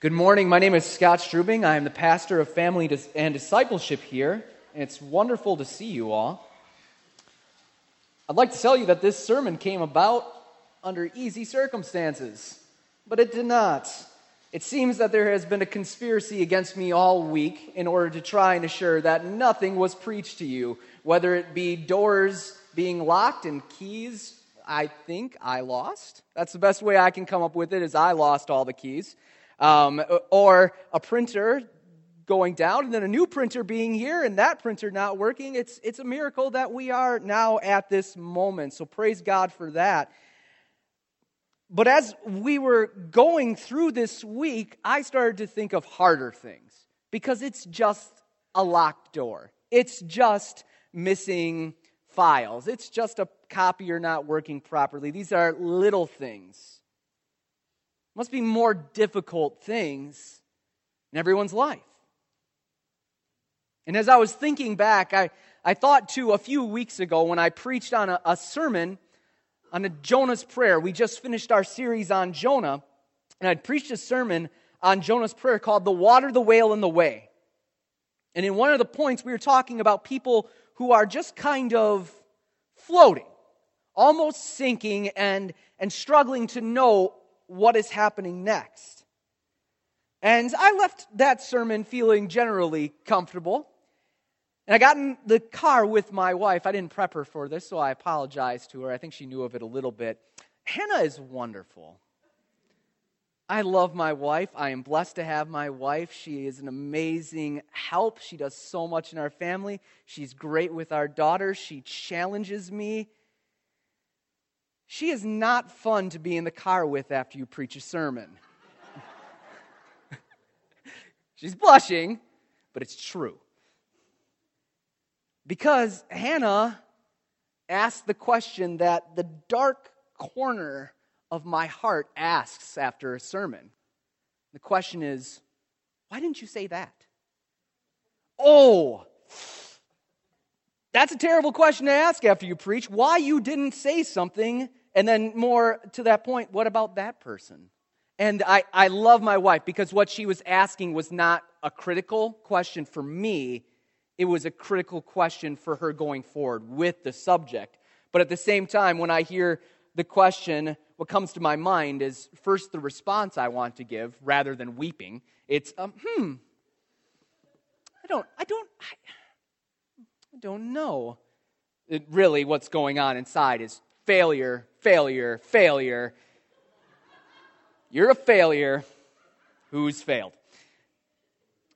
Good morning. My name is Scott Strubing. I am the pastor of family and discipleship here, and it's wonderful to see you all. I'd like to tell you that this sermon came about under easy circumstances, but it did not. It seems that there has been a conspiracy against me all week in order to try and assure that nothing was preached to you, whether it be doors being locked and keys I think I lost. That's the best way I can come up with it is I lost all the keys um, or a printer going down and then a new printer being here and that printer not working. It's, it's a miracle that we are now at this moment. So praise God for that. But as we were going through this week, I started to think of harder things because it's just a locked door. It's just missing files. It's just a copier not working properly. These are little things must be more difficult things in everyone's life. And as I was thinking back, I, I thought to a few weeks ago when I preached on a, a sermon on a Jonah's prayer. We just finished our series on Jonah, and I'd preached a sermon on Jonah's prayer called The Water, the Whale, and the Way. And in one of the points, we were talking about people who are just kind of floating, almost sinking, and, and struggling to know what is happening next. And I left that sermon feeling generally comfortable. And I got in the car with my wife. I didn't prep her for this, so I apologized to her. I think she knew of it a little bit. Hannah is wonderful. I love my wife. I am blessed to have my wife. She is an amazing help. She does so much in our family. She's great with our daughter. She challenges me. She is not fun to be in the car with after you preach a sermon. She's blushing, but it's true. Because Hannah asked the question that the dark corner of my heart asks after a sermon. The question is, why didn't you say that? Oh, that's a terrible question to ask after you preach. Why you didn't say something and then, more to that point, what about that person? And I, I love my wife because what she was asking was not a critical question for me, it was a critical question for her going forward with the subject. But at the same time, when I hear the question, what comes to my mind is first the response I want to give rather than weeping. It's, um, hmm, I don't, I don't, I, I don't know. It really, what's going on inside is failure, failure, failure. You're a failure who's failed.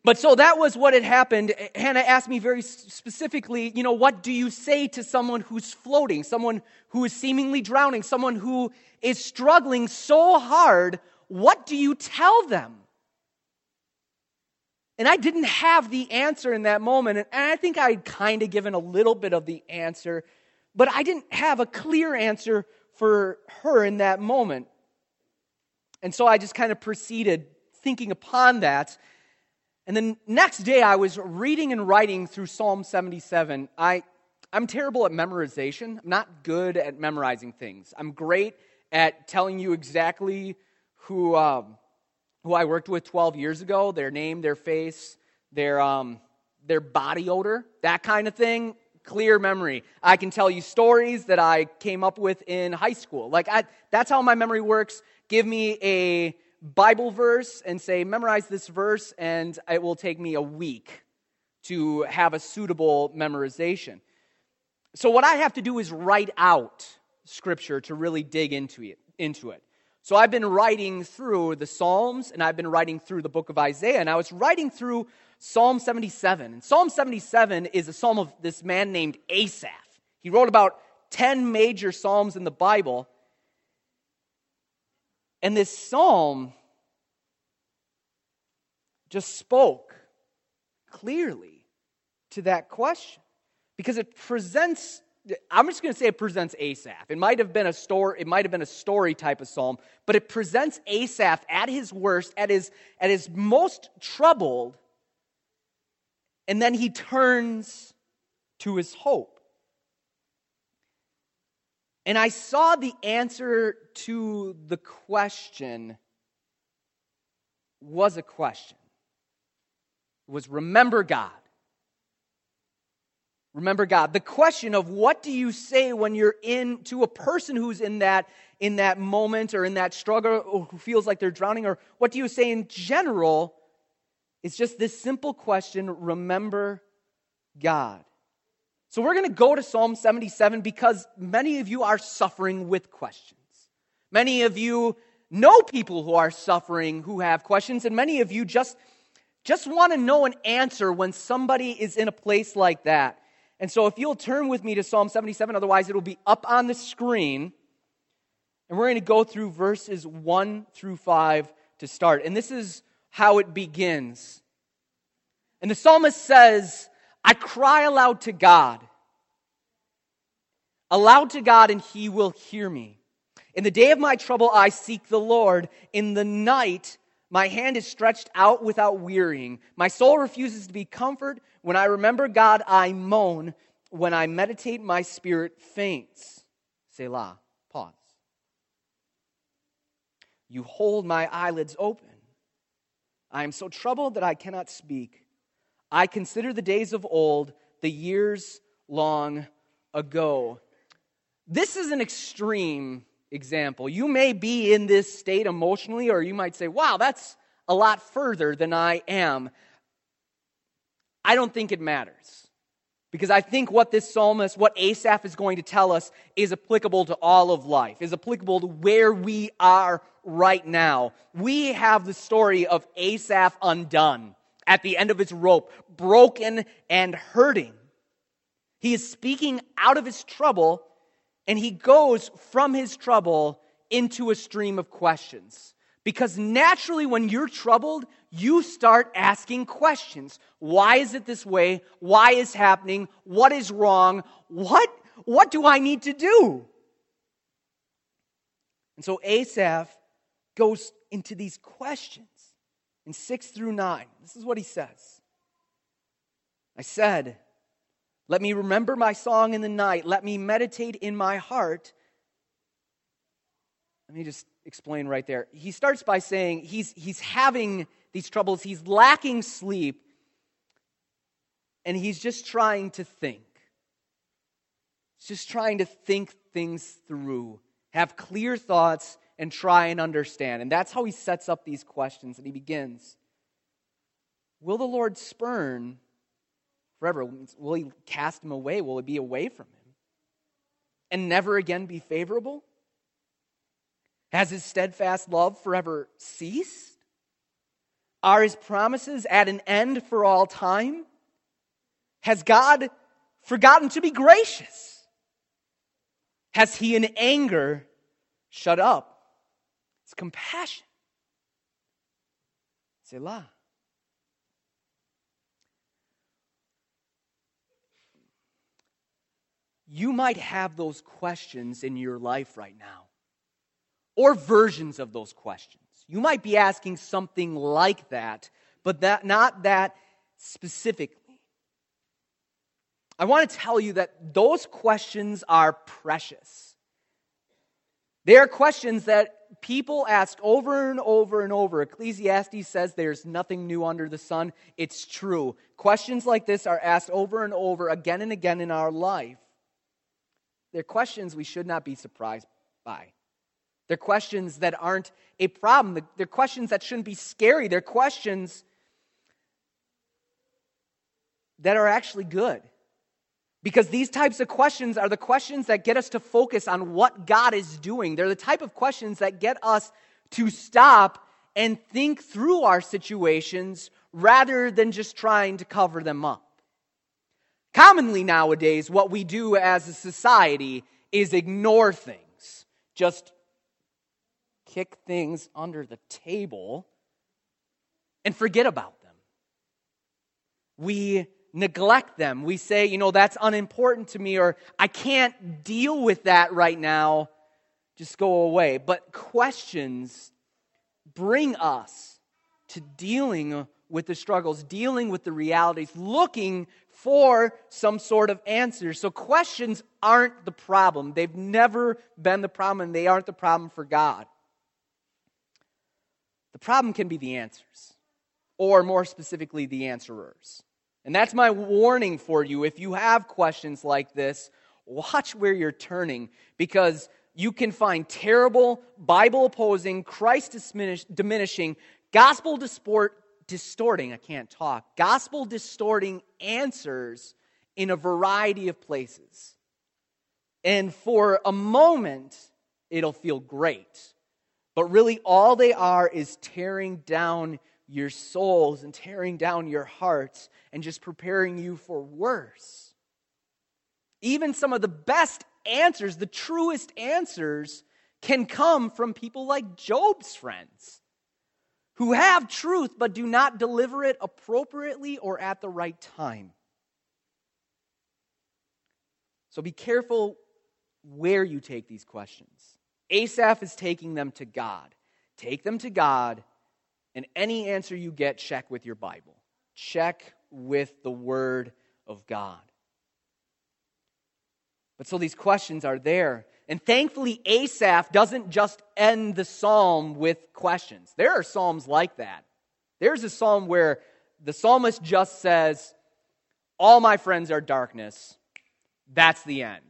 But so that was what had happened. Hannah asked me very specifically, you know, what do you say to someone who's floating, someone who is seemingly drowning, someone who is struggling so hard? What do you tell them? And I didn't have the answer in that moment. And I think I'd kind of given a little bit of the answer but I didn't have a clear answer for her in that moment. And so I just kind of proceeded thinking upon that. And then next day, I was reading and writing through Psalm 77. I, I'm terrible at memorization. I'm not good at memorizing things. I'm great at telling you exactly who, um, who I worked with 12 years ago, their name, their face, their, um, their body odor, that kind of thing clear memory. I can tell you stories that I came up with in high school. Like, I, that's how my memory works. Give me a Bible verse and say, memorize this verse, and it will take me a week to have a suitable memorization. So, what I have to do is write out scripture to really dig into it. Into it. So, I've been writing through the Psalms and I've been writing through the book of Isaiah, and I was writing through Psalm 77. And Psalm 77 is a psalm of this man named Asaph. He wrote about 10 major psalms in the Bible. And this psalm just spoke clearly to that question because it presents I'm just going to say it presents Asaph. It might have been a story, it might have been a story type of psalm, but it presents Asaph at his worst, at his, at his most troubled, and then he turns to his hope. And I saw the answer to the question was a question. It was remember God. Remember God. The question of what do you say when you're in to a person who's in that in that moment or in that struggle or who feels like they're drowning or what do you say in general? It's just this simple question, remember God. So we're going to go to Psalm 77 because many of you are suffering with questions. Many of you know people who are suffering who have questions and many of you just just want to know an answer when somebody is in a place like that. And so, if you'll turn with me to Psalm 77, otherwise, it'll be up on the screen. And we're going to go through verses 1 through 5 to start. And this is how it begins. And the psalmist says, I cry aloud to God. Aloud to God, and he will hear me. In the day of my trouble, I seek the Lord. In the night, my hand is stretched out without wearying. My soul refuses to be comforted. When I remember God, I moan. When I meditate, my spirit faints. Selah. Pause. You hold my eyelids open. I am so troubled that I cannot speak. I consider the days of old, the years long ago. This is an extreme example. You may be in this state emotionally, or you might say, wow, that's a lot further than I am. I don't think it matters. Because I think what this psalmist, what Asaph is going to tell us, is applicable to all of life, is applicable to where we are right now. We have the story of Asaph undone at the end of his rope, broken and hurting. He is speaking out of his trouble and he goes from his trouble into a stream of questions. Because naturally, when you're troubled, you start asking questions. Why is it this way? Why is happening? What is wrong? What, what do I need to do? And so Asaph goes into these questions in 6 through 9. This is what he says I said, let me remember my song in the night. Let me meditate in my heart. Let me just explain right there. He starts by saying he's, he's having these troubles, he's lacking sleep, and he's just trying to think. He's just trying to think things through, have clear thoughts, and try and understand. And that's how he sets up these questions. And he begins Will the Lord spurn forever? Will he cast him away? Will it be away from him? And never again be favorable? Has his steadfast love forever ceased? Are his promises at an end for all time? Has God forgotten to be gracious? Has he in anger shut up his compassion? Selah. You might have those questions in your life right now, or versions of those questions. You might be asking something like that, but that, not that specifically. I want to tell you that those questions are precious. They are questions that people ask over and over and over. Ecclesiastes says there's nothing new under the sun. It's true. Questions like this are asked over and over again and again in our life. They're questions we should not be surprised by. They're questions that aren't a problem. They're questions that shouldn't be scary. They're questions that are actually good. Because these types of questions are the questions that get us to focus on what God is doing. They're the type of questions that get us to stop and think through our situations rather than just trying to cover them up. Commonly nowadays, what we do as a society is ignore things, just kick things under the table and forget about them. We neglect them. We say, you know, that's unimportant to me, or I can't deal with that right now. Just go away. But questions bring us to dealing with the struggles, dealing with the realities, looking for some sort of answer. So questions aren't the problem. They've never been the problem, and they aren't the problem for God. The problem can be the answers, or more specifically, the answerers. And that's my warning for you. If you have questions like this, watch where you're turning because you can find terrible, Bible opposing, Christ diminishing, gospel distorting, I can't talk, gospel distorting answers in a variety of places. And for a moment, it'll feel great. But really, all they are is tearing down your souls and tearing down your hearts and just preparing you for worse. Even some of the best answers, the truest answers, can come from people like Job's friends who have truth but do not deliver it appropriately or at the right time. So be careful where you take these questions. Asaph is taking them to God. Take them to God, and any answer you get, check with your Bible. Check with the Word of God. But so these questions are there. And thankfully, Asaph doesn't just end the psalm with questions. There are psalms like that. There's a psalm where the psalmist just says, All my friends are darkness. That's the end.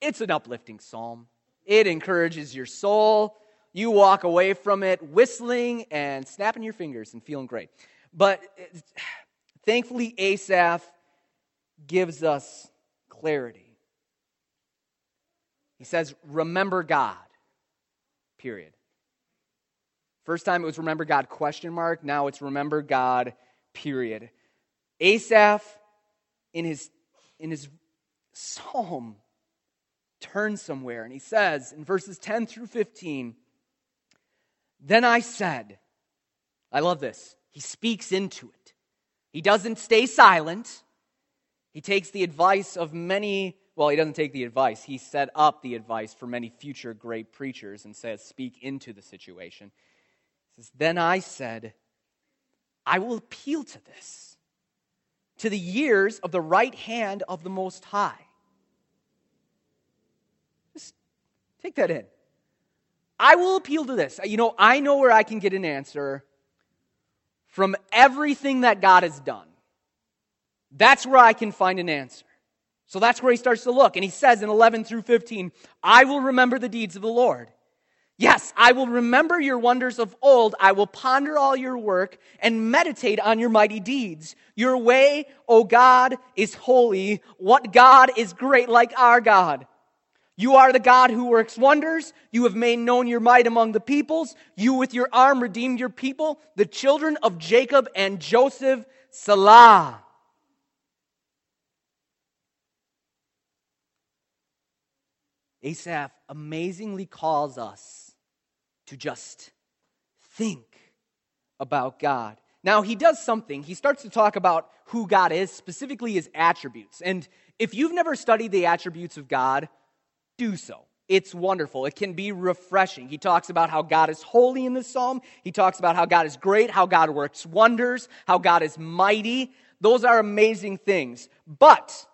It's an uplifting psalm. It encourages your soul. You walk away from it whistling and snapping your fingers and feeling great. But thankfully, Asaph gives us clarity. He says, Remember God, period. First time it was remember God question mark, now it's remember God period. Asaph in his in his psalm turns somewhere and he says in verses 10 through 15 Then I said, I love this. He speaks into it. He doesn't stay silent. He takes the advice of many, well, he doesn't take the advice. He set up the advice for many future great preachers and says, Speak into the situation. He says, Then I said, I will appeal to this, to the years of the right hand of the Most High. Just take that in. I will appeal to this. You know, I know where I can get an answer from everything that God has done. That's where I can find an answer. So that's where he starts to look. And he says in 11 through 15, I will remember the deeds of the Lord. Yes, I will remember your wonders of old. I will ponder all your work and meditate on your mighty deeds. Your way, O God, is holy. What God is great like our God? You are the God who works wonders. You have made known your might among the peoples. You with your arm redeemed your people, the children of Jacob and Joseph. Selah. Asaph amazingly calls us to just think about God. Now, he does something. He starts to talk about who God is, specifically his attributes. And if you've never studied the attributes of God, do so. It's wonderful. It can be refreshing. He talks about how God is holy in this psalm. He talks about how God is great, how God works wonders, how God is mighty. Those are amazing things. But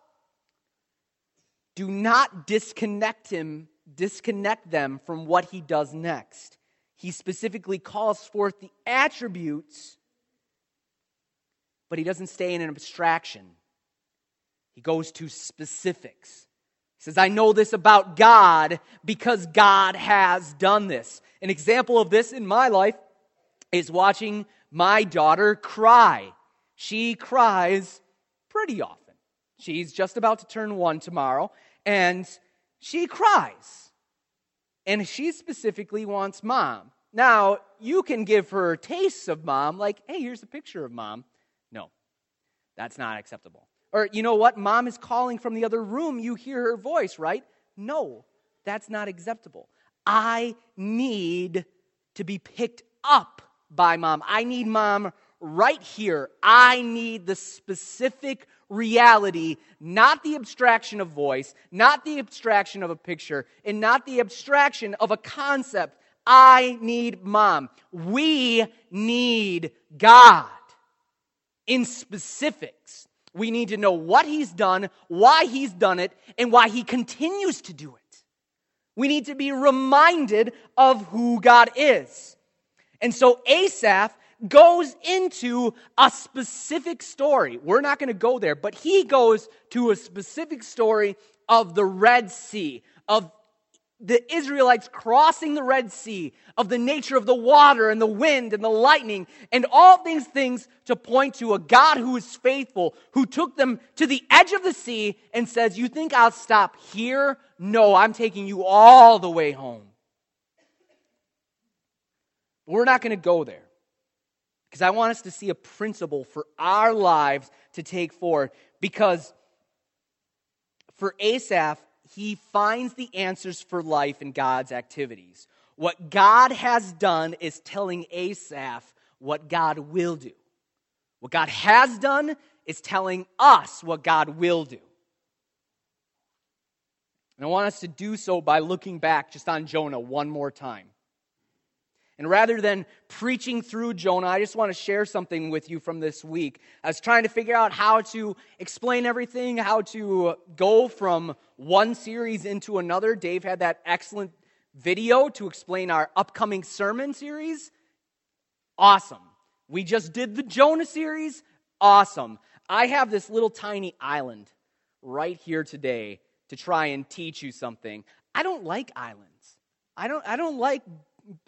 do not disconnect him, disconnect them from what he does next. He specifically calls forth the attributes, but he doesn't stay in an abstraction. He goes to specifics He says, I know this about God because God has done this. An example of this in my life is watching my daughter cry. She cries pretty often. She's just about to turn one tomorrow, and she cries. And she specifically wants mom. Now, you can give her tastes of mom, like, hey, here's a picture of mom. No, that's not acceptable. Or, you know what? Mom is calling from the other room. You hear her voice, right? No, that's not acceptable. I need to be picked up by mom. I need mom right here. I need the specific reality, not the abstraction of voice, not the abstraction of a picture, and not the abstraction of a concept. I need mom. We need God in specifics. We need to know what he's done, why he's done it, and why he continues to do it. We need to be reminded of who God is. And so Asaph goes into a specific story. We're not going to go there, but he goes to a specific story of the Red Sea, of the Israelites crossing the Red Sea, of the nature of the water and the wind and the lightning, and all these things to point to a God who is faithful, who took them to the edge of the sea and says, You think I'll stop here? No, I'm taking you all the way home. We're not going to go there because I want us to see a principle for our lives to take forward. Because for Asaph, he finds the answers for life in God's activities. What God has done is telling Asaph what God will do. What God has done is telling us what God will do. And I want us to do so by looking back just on Jonah one more time. And rather than preaching through Jonah, I just want to share something with you from this week. I was trying to figure out how to explain everything, how to go from one series into another. Dave had that excellent video to explain our upcoming sermon series. Awesome. We just did the Jonah series. Awesome. I have this little tiny island right here today to try and teach you something. I don't like islands. I don't, I don't like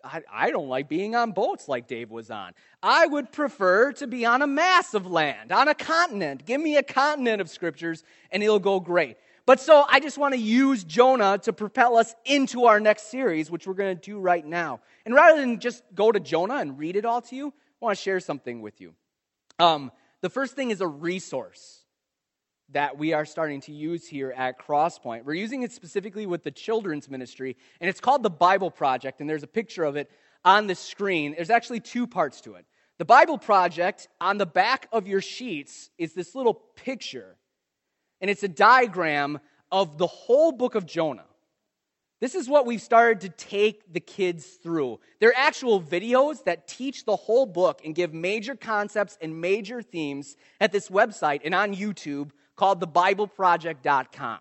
I, I don't like being on boats like Dave was on. I would prefer to be on a mass of land, on a continent. Give me a continent of scriptures and it'll go great. But so I just want to use Jonah to propel us into our next series, which we're going to do right now. And rather than just go to Jonah and read it all to you, I want to share something with you. Um, the first thing is a resource that we are starting to use here at Crosspoint. We're using it specifically with the children's ministry, and it's called the Bible Project, and there's a picture of it on the screen. There's actually two parts to it. The Bible Project, on the back of your sheets, is this little picture, and it's a diagram of the whole book of Jonah. This is what we've started to take the kids through. They're actual videos that teach the whole book and give major concepts and major themes at this website and on YouTube called thebibleproject.com.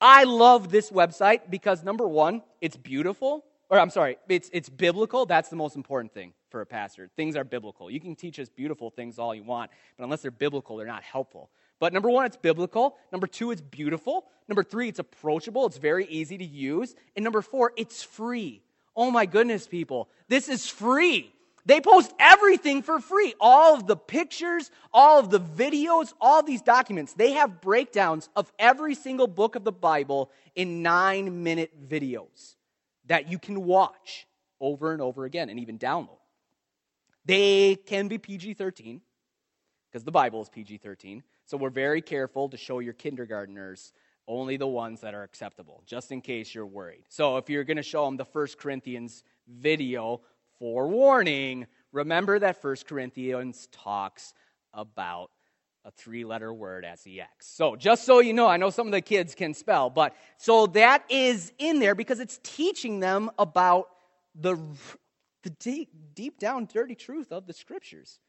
I love this website because number one, it's beautiful. Or I'm sorry, it's, it's biblical. That's the most important thing for a pastor. Things are biblical. You can teach us beautiful things all you want, but unless they're biblical, they're not helpful. But number one, it's biblical. Number two, it's beautiful. Number three, it's approachable. It's very easy to use. And number four, it's free. Oh my goodness, people. This is free. They post everything for free. All of the pictures, all of the videos, all these documents. They have breakdowns of every single book of the Bible in nine minute videos that you can watch over and over again and even download. They can be PG 13 because the Bible is PG 13. So we're very careful to show your kindergarteners only the ones that are acceptable, just in case you're worried. So if you're going to show them the First Corinthians video, forewarning, remember that First Corinthians talks about a three letter word as the X. So, just so you know, I know some of the kids can spell, but so that is in there because it's teaching them about the, the deep, deep down dirty truth of the scriptures.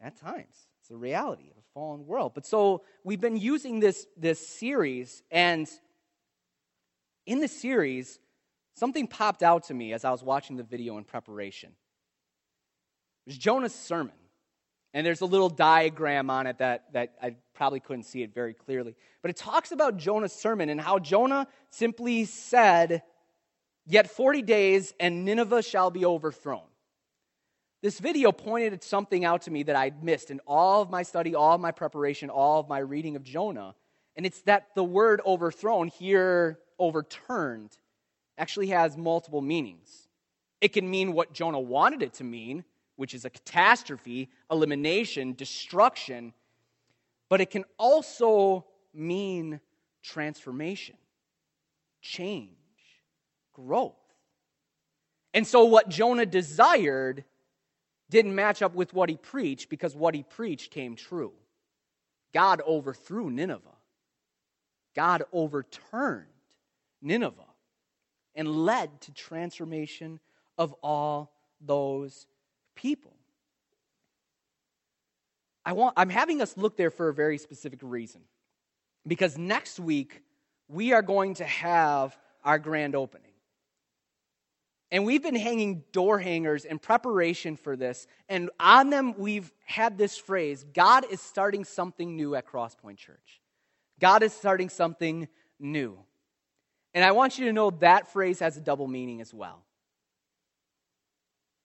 At times, it's the reality of a fallen world. But so we've been using this, this series, and in the series, something popped out to me as I was watching the video in preparation. It was Jonah's sermon. And there's a little diagram on it that, that I probably couldn't see it very clearly. But it talks about Jonah's sermon and how Jonah simply said, Yet 40 days and Nineveh shall be overthrown. This video pointed something out to me that I'd missed in all of my study, all of my preparation, all of my reading of Jonah. And it's that the word overthrown here, overturned, actually has multiple meanings. It can mean what Jonah wanted it to mean, which is a catastrophe, elimination, destruction, but it can also mean transformation, change, growth. And so, what Jonah desired didn't match up with what he preached because what he preached came true. God overthrew Nineveh, God overturned Nineveh and led to transformation of all those people. I want, I'm having us look there for a very specific reason. Because next week, we are going to have our grand opening. And we've been hanging door hangers in preparation for this. And on them, we've had this phrase God is starting something new at Crosspoint Church. God is starting something new. And I want you to know that phrase has a double meaning as well.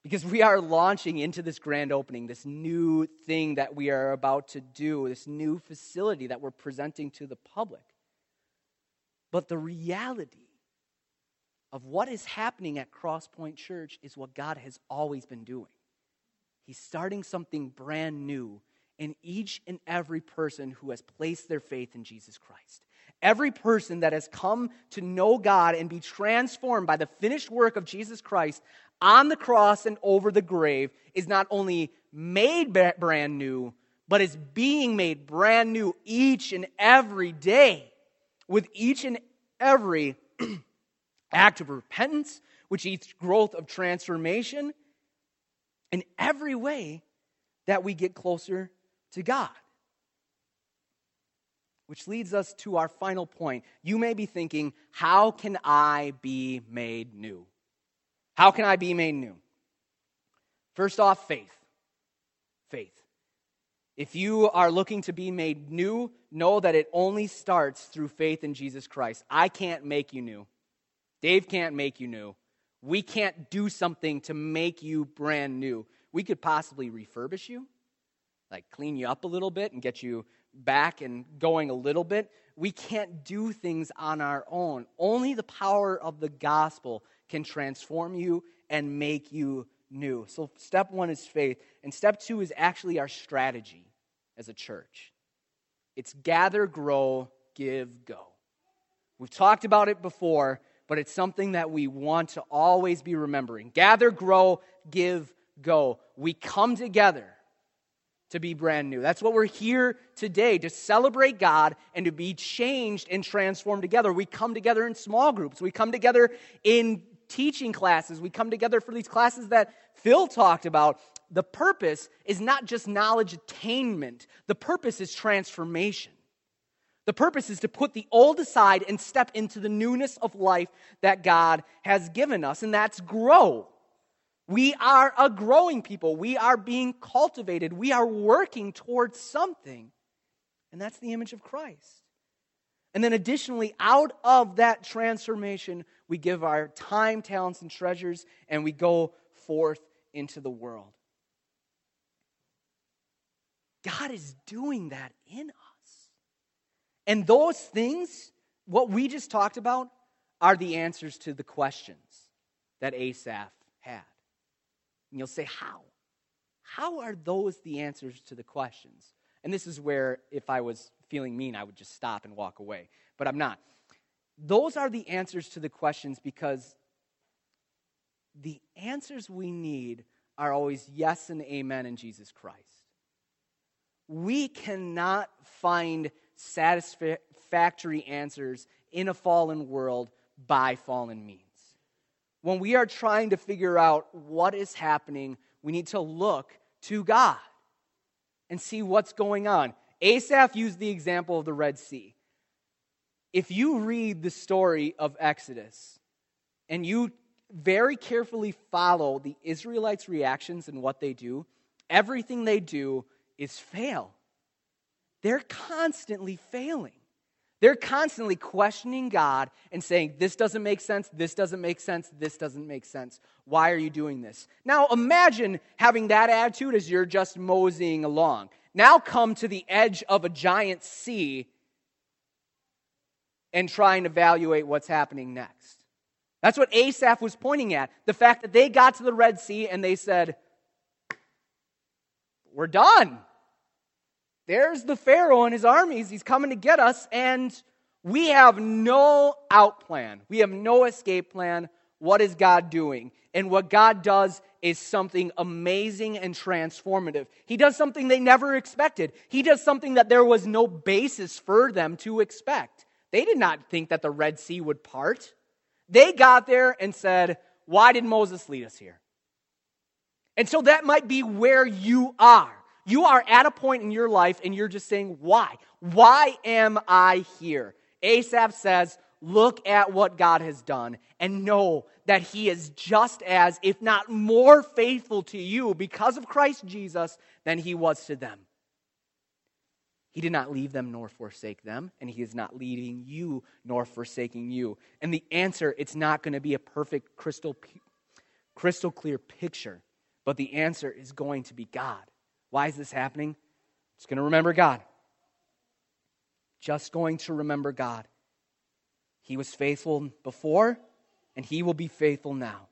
Because we are launching into this grand opening, this new thing that we are about to do, this new facility that we're presenting to the public. But the reality of what is happening at Crosspoint Church is what God has always been doing. He's starting something brand new in each and every person who has placed their faith in Jesus Christ. Every person that has come to know God and be transformed by the finished work of Jesus Christ on the cross and over the grave is not only made brand new, but is being made brand new each and every day with each and every act of repentance, which each growth of transformation, in every way that we get closer to God. Which leads us to our final point. You may be thinking, how can I be made new? How can I be made new? First off, faith. Faith. If you are looking to be made new, know that it only starts through faith in Jesus Christ. I can't make you new. Dave can't make you new. We can't do something to make you brand new. We could possibly refurbish you, like clean you up a little bit and get you back and going a little bit. We can't do things on our own. Only the power of the gospel can transform you and make you new. So, step one is faith, and step two is actually our strategy as a church it's gather, grow, give, go. We've talked about it before, but it's something that we want to always be remembering. Gather, grow, give, go. We come together to be brand new. That's what we're here today to celebrate God and to be changed and transformed together. We come together in small groups, we come together in teaching classes, we come together for these classes that Phil talked about. The purpose is not just knowledge attainment, the purpose is transformation. The purpose is to put the old aside and step into the newness of life that God has given us, and that's grow. We are a growing people. We are being cultivated. We are working towards something, and that's the image of Christ. And then, additionally, out of that transformation, we give our time, talents, and treasures, and we go forth into the world. God is doing that in us. And those things, what we just talked about, are the answers to the questions that Asaph had. And you'll say, How? How are those the answers to the questions? And this is where, if I was feeling mean, I would just stop and walk away. But I'm not. Those are the answers to the questions because the answers we need are always yes and amen in Jesus Christ. We cannot find satisfactory answers in a fallen world by fallen means. When we are trying to figure out what is happening, we need to look to God and see what's going on. Asaph used the example of the Red Sea. If you read the story of Exodus and you very carefully follow the Israelites' reactions and what they do, everything they do is fail they're constantly failing. They're constantly questioning God and saying, This doesn't make sense, this doesn't make sense, this doesn't make sense. Why are you doing this? Now imagine having that attitude as you're just moseying along. Now come to the edge of a giant sea and try and evaluate what's happening next. That's what Asaph was pointing at. The fact that they got to the Red Sea and they said, We're done. There's the Pharaoh and his armies. He's coming to get us, and we have no out plan. We have no escape plan. What is God doing? And what God does is something amazing and transformative. He does something they never expected. He does something that there was no basis for them to expect. They did not think that the Red Sea would part. They got there and said, Why did Moses lead us here? And so that might be where you are. You are at a point in your life and you're just saying, Why? Why am I here? Asaph says, look at what God has done and know that He is just as, if not more faithful to you because of Christ Jesus than He was to them. He did not leave them nor forsake them, and He is not leaving you nor forsaking you. And the answer, it's not going to be a perfect, crystal, crystal clear picture, but the answer is going to be God. Why is this happening? It's going to remember God. Just going to remember God. He was faithful before, and He will be faithful now.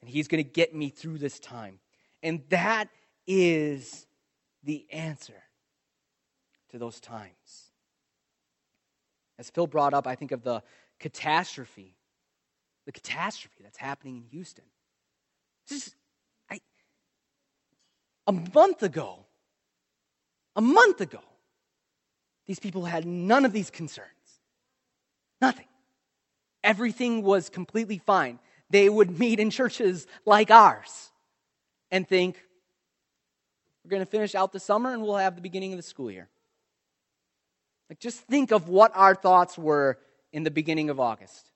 And He's going to get me through this time. And that is the answer to those times. As Phil brought up, I think of the catastrophe, the catastrophe that's happening in Houston. This is, a month ago, a month ago, these people had none of these concerns. Nothing everything was completely fine. They would meet in churches like ours and think, we're going to finish out the summer and we'll have the beginning of the school year. Like, just think of what our thoughts were in the beginning of August.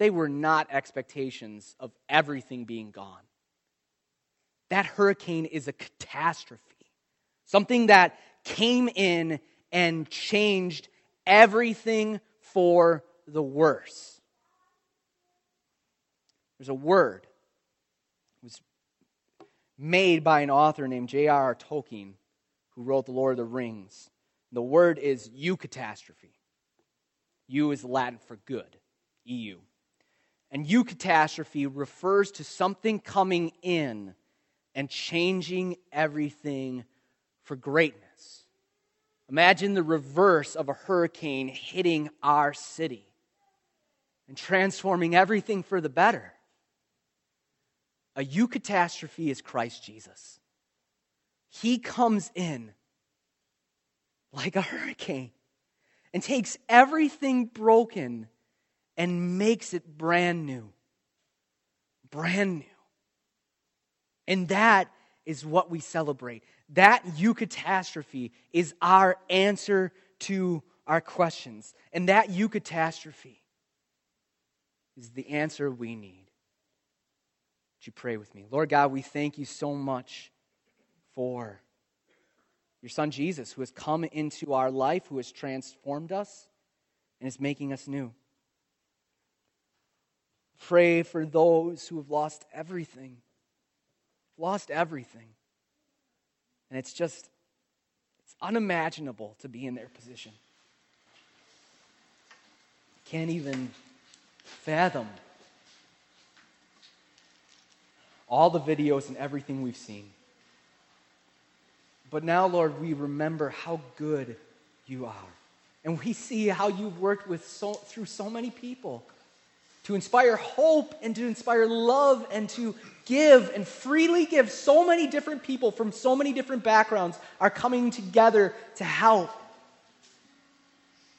They were not expectations of everything being gone. That hurricane is a catastrophe, something that came in and changed everything for the worse. There's a word. It was made by an author named J.R.R. Tolkien, who wrote The Lord of the Rings. The word is eucatastrophe. Eu is Latin for good, EU. And eucatastrophe refers to something coming in and changing everything for greatness. Imagine the reverse of a hurricane hitting our city and transforming everything for the better. A you eucatastrophe is Christ Jesus. He comes in like a hurricane and takes everything broken and makes it brand new. Brand new. And that is what we celebrate. That eucatastrophe is our answer to our questions. And that eucatastrophe is the answer we need Would you pray with me? Lord God, we thank you so much for your son Jesus, who has come into our life, who has transformed us, and is making us new. Pray for those who have lost everything. Lost everything. And it's just, it's unimaginable to be in their position. Can't even fathom all the videos and everything we've seen. But now, Lord, we remember how good you are. And we see how you've worked with so, through so many people to inspire hope and to inspire love and to give and freely give. So many different people from so many different backgrounds are coming together to help.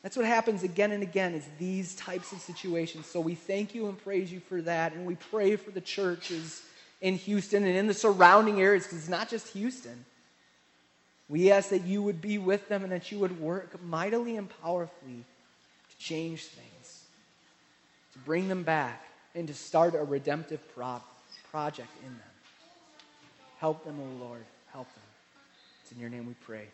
That's what happens again and again is these types of situations. So we thank you and praise you for that and we pray for the churches in Houston and in the surrounding areas, because it's not just Houston. We ask that you would be with them and that you would work mightily and powerfully to change things, to bring them back, and to start a redemptive pro- project in them. Help them, O oh Lord. Help them. It's in your name we pray.